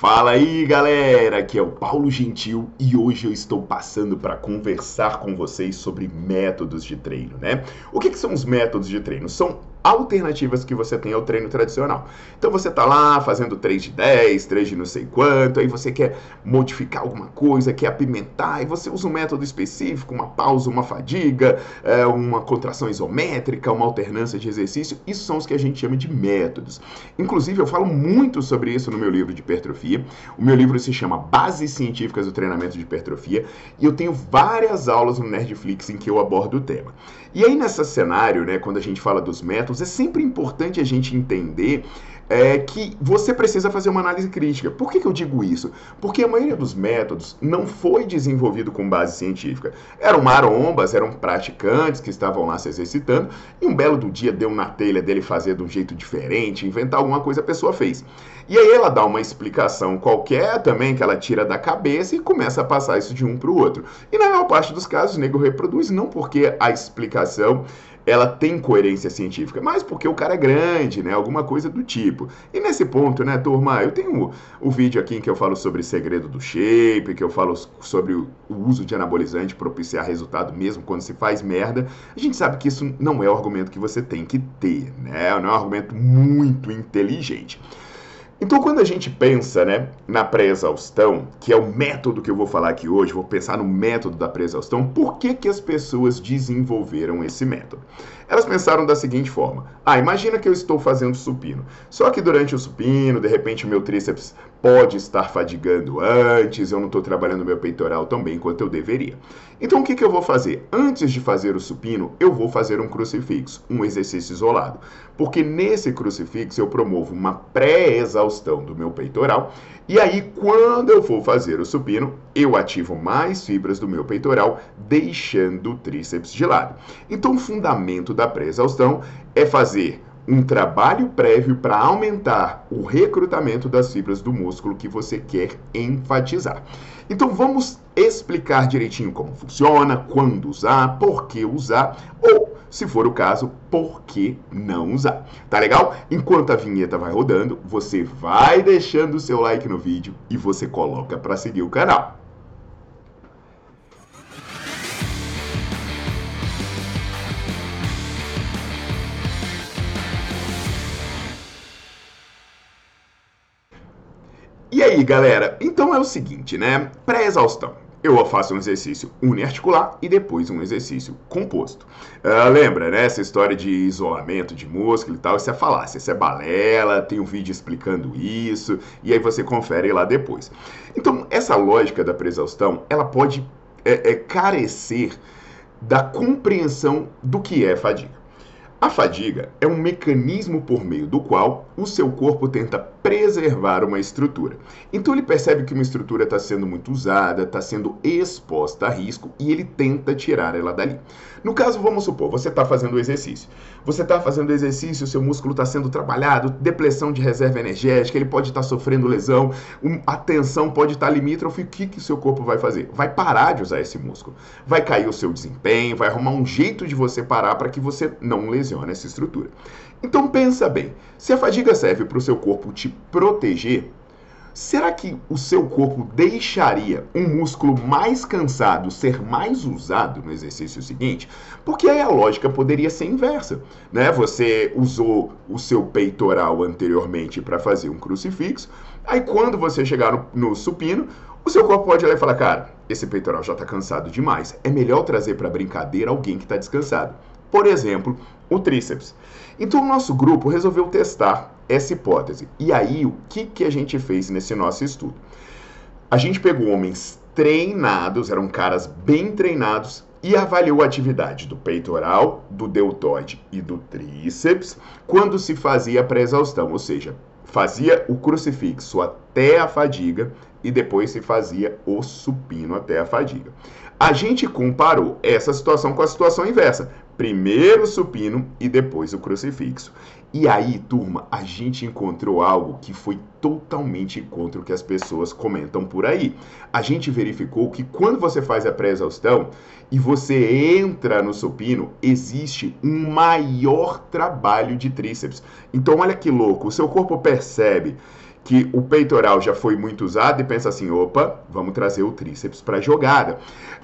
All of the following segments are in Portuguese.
Fala aí, galera! Aqui é o Paulo Gentil e hoje eu estou passando para conversar com vocês sobre métodos de treino, né? O que, que são os métodos de treino? São alternativas que você tem ao treino tradicional. Então você tá lá fazendo 3 de 10, 3 de não sei quanto, aí você quer modificar alguma coisa, quer apimentar, e você usa um método específico, uma pausa, uma fadiga, é, uma contração isométrica, uma alternância de exercício. Isso são os que a gente chama de métodos. Inclusive, eu falo muito sobre isso no meu livro de hipertrofia. O meu livro se chama Bases Científicas do Treinamento de Hipertrofia, e eu tenho várias aulas no Nerdflix em que eu abordo o tema. E aí, nesse cenário, né, quando a gente fala dos métodos, é sempre importante a gente entender é que você precisa fazer uma análise crítica. Por que, que, eu digo isso? Porque a maioria dos métodos não foi desenvolvido com base científica. Eram marombas, eram praticantes que estavam lá se exercitando e um belo do dia deu na telha dele fazer de um jeito diferente, inventar alguma coisa, a pessoa fez. E aí ela dá uma explicação qualquer também que ela tira da cabeça e começa a passar isso de um para o outro. E na maior parte dos casos o nego reproduz não porque a explicação ela tem coerência científica, mas porque o cara é grande, né? Alguma coisa do tipo. E nesse ponto, né, turma, eu tenho o, o vídeo aqui em que eu falo sobre segredo do shape, que eu falo sobre o, o uso de anabolizante propiciar resultado mesmo quando se faz merda. A gente sabe que isso não é o argumento que você tem que ter, né? Não é um argumento muito inteligente. Então, quando a gente pensa né, na pré-exaustão, que é o método que eu vou falar aqui hoje, vou pensar no método da pré-exaustão, por que, que as pessoas desenvolveram esse método? Elas pensaram da seguinte forma: ah, imagina que eu estou fazendo supino. Só que durante o supino, de repente, o meu tríceps pode estar fadigando antes, eu não estou trabalhando meu peitoral tão bem quanto eu deveria. Então, o que, que eu vou fazer? Antes de fazer o supino, eu vou fazer um crucifixo, um exercício isolado. Porque nesse crucifixo eu promovo uma pré-exaustão do meu peitoral. E aí, quando eu for fazer o supino, eu ativo mais fibras do meu peitoral, deixando o tríceps de lado. Então, o fundamento da pré-exaustão é fazer um trabalho prévio para aumentar o recrutamento das fibras do músculo que você quer enfatizar. Então vamos explicar direitinho como funciona, quando usar, por que usar ou, se for o caso, por que não usar. Tá legal? Enquanto a vinheta vai rodando, você vai deixando o seu like no vídeo e você coloca para seguir o canal. E aí, galera? Então é o seguinte, né? Pré-exaustão. Eu faço um exercício uniarticular e depois um exercício composto. Uh, lembra, né? Essa história de isolamento de músculo e tal, isso é falácia, isso é balela, tem um vídeo explicando isso, e aí você confere lá depois. Então, essa lógica da pré-exaustão, ela pode é, é, carecer da compreensão do que é fadiga. A fadiga é um mecanismo por meio do qual o seu corpo tenta preservar uma estrutura. Então ele percebe que uma estrutura está sendo muito usada, está sendo exposta a risco e ele tenta tirar ela dali. No caso, vamos supor, você está fazendo exercício. Você está fazendo exercício, seu músculo está sendo trabalhado, depressão de reserva energética, ele pode estar tá sofrendo lesão, a tensão pode estar tá limítrofe. O que, que o seu corpo vai fazer? Vai parar de usar esse músculo. Vai cair o seu desempenho, vai arrumar um jeito de você parar para que você não lesione essa estrutura. Então pensa bem, se a fadiga serve para o seu corpo te proteger, será que o seu corpo deixaria um músculo mais cansado ser mais usado no exercício seguinte? Porque aí a lógica poderia ser inversa, né? Você usou o seu peitoral anteriormente para fazer um crucifixo, aí quando você chegar no, no supino, O seu corpo pode olhar e falar, cara, esse peitoral já está cansado demais. É melhor trazer para brincadeira alguém que está descansado. Por exemplo, o tríceps. Então, o nosso grupo resolveu testar essa hipótese. E aí, o que, que a gente fez nesse nosso estudo? A gente pegou homens treinados, eram caras bem treinados, e avaliou a atividade do peitoral, do deltoide e do tríceps quando se fazia pré-exaustão, ou seja, fazia o crucifixo até a fadiga e depois se fazia o supino até a fadiga. A gente comparou essa situação com a situação inversa. Primeiro o supino e depois o crucifixo. E aí, turma, a gente encontrou algo que foi totalmente contra o que as pessoas comentam por aí. A gente verificou que quando você faz a pré-exaustão e você entra no supino, existe um maior trabalho de tríceps. Então, olha que louco, o seu corpo percebe que o peitoral já foi muito usado e pensa assim, opa, vamos trazer o tríceps para a jogada.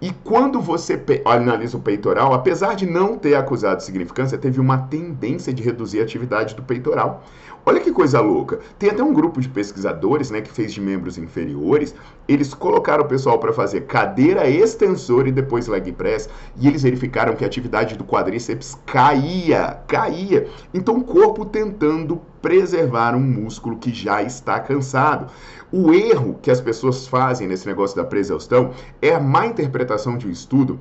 E quando você analisa o peitoral, apesar de não ter acusado significância, teve uma tendência de reduzir a atividade do peitoral. Olha que coisa louca. Tem até um grupo de pesquisadores, né, que fez de membros inferiores. Eles colocaram o pessoal para fazer cadeira extensor e depois leg press, e eles verificaram que a atividade do quadríceps caía, caía. Então o corpo tentando preservar um músculo que já está cansado. O erro que as pessoas fazem nesse negócio da pré-exaustão é a má interpretação de um estudo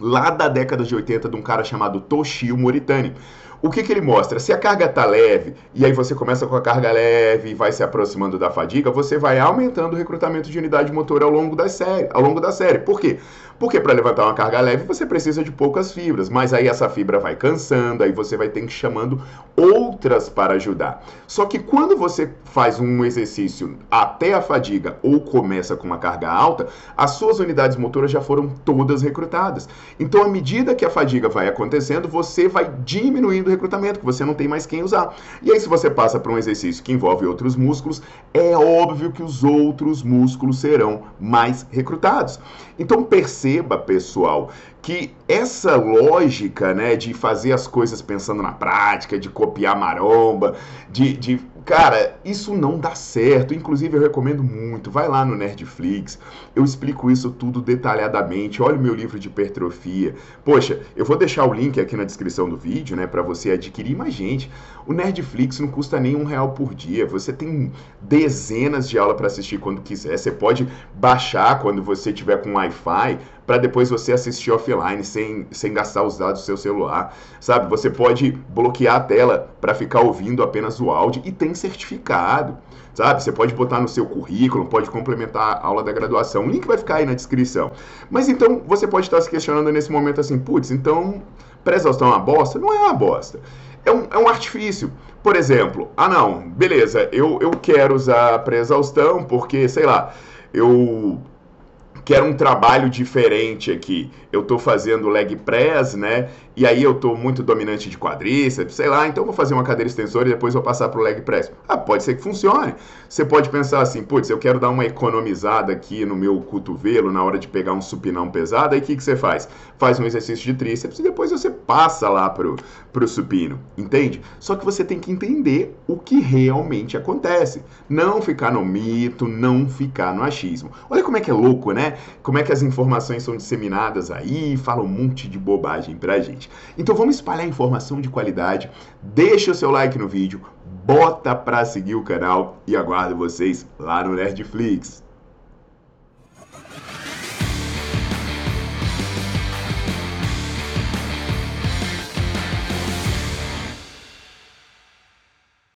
lá da década de 80 de um cara chamado Toshio Moritani. O que, que ele mostra? Se a carga está leve e aí você começa com a carga leve e vai se aproximando da fadiga, você vai aumentando o recrutamento de unidade motor ao longo da série. Ao longo da série. Por quê? Porque para levantar uma carga leve você precisa de poucas fibras, mas aí essa fibra vai cansando, aí você vai ter que ir chamando outras para ajudar. Só que quando você faz um exercício até a fadiga ou começa com uma carga alta, as suas unidades motoras já foram todas recrutadas. Então, à medida que a fadiga vai acontecendo, você vai diminuindo o recrutamento, que você não tem mais quem usar. E aí, se você passa para um exercício que envolve outros músculos, é óbvio que os outros músculos serão mais recrutados. Então, perceba perceba, pessoal, que essa lógica, né, de fazer as coisas pensando na prática, de copiar maromba, de, de Cara, isso não dá certo. Inclusive, eu recomendo muito. Vai lá no Nerdflix. Eu explico isso tudo detalhadamente. Olha o meu livro de hipertrofia. Poxa, eu vou deixar o link aqui na descrição do vídeo, né, para você adquirir. Mas, gente, o Nerdflix não custa nem um real por dia. Você tem dezenas de aulas para assistir quando quiser. Você pode baixar quando você tiver com Wi-Fi para depois você assistir offline sem, sem gastar os dados do seu celular, sabe? Você pode bloquear a tela para ficar ouvindo apenas o áudio e tem certificado, sabe? Você pode botar no seu currículo, pode complementar a aula da graduação. O link vai ficar aí na descrição. Mas então você pode estar se questionando nesse momento assim, putz, então pré-exaustão é uma bosta? Não é uma bosta. É um, é um artifício. Por exemplo, ah não, beleza, eu, eu quero usar pré-exaustão porque, sei lá, eu quero um trabalho diferente aqui. Eu estou fazendo leg press, né? E aí eu estou muito dominante de quadríceps, sei lá, então vou fazer uma cadeira extensora e depois vou passar para o leg press. Ah, pode ser que funcione. Você pode pensar assim, putz, eu quero dar uma economizada aqui no meu cotovelo na hora de pegar um supinão pesado, aí o que, que você faz? Faz um exercício de tríceps e depois você passa lá pro, pro supino, entende? Só que você tem que entender o que realmente acontece. Não ficar no mito, não ficar no achismo. Olha como é que é louco, né? Como é que as informações são disseminadas aí, falam um monte de bobagem pra gente. Então vamos espalhar informação de qualidade. Deixa o seu like no vídeo, bota para seguir o canal e aguardo vocês lá no Nerdflix.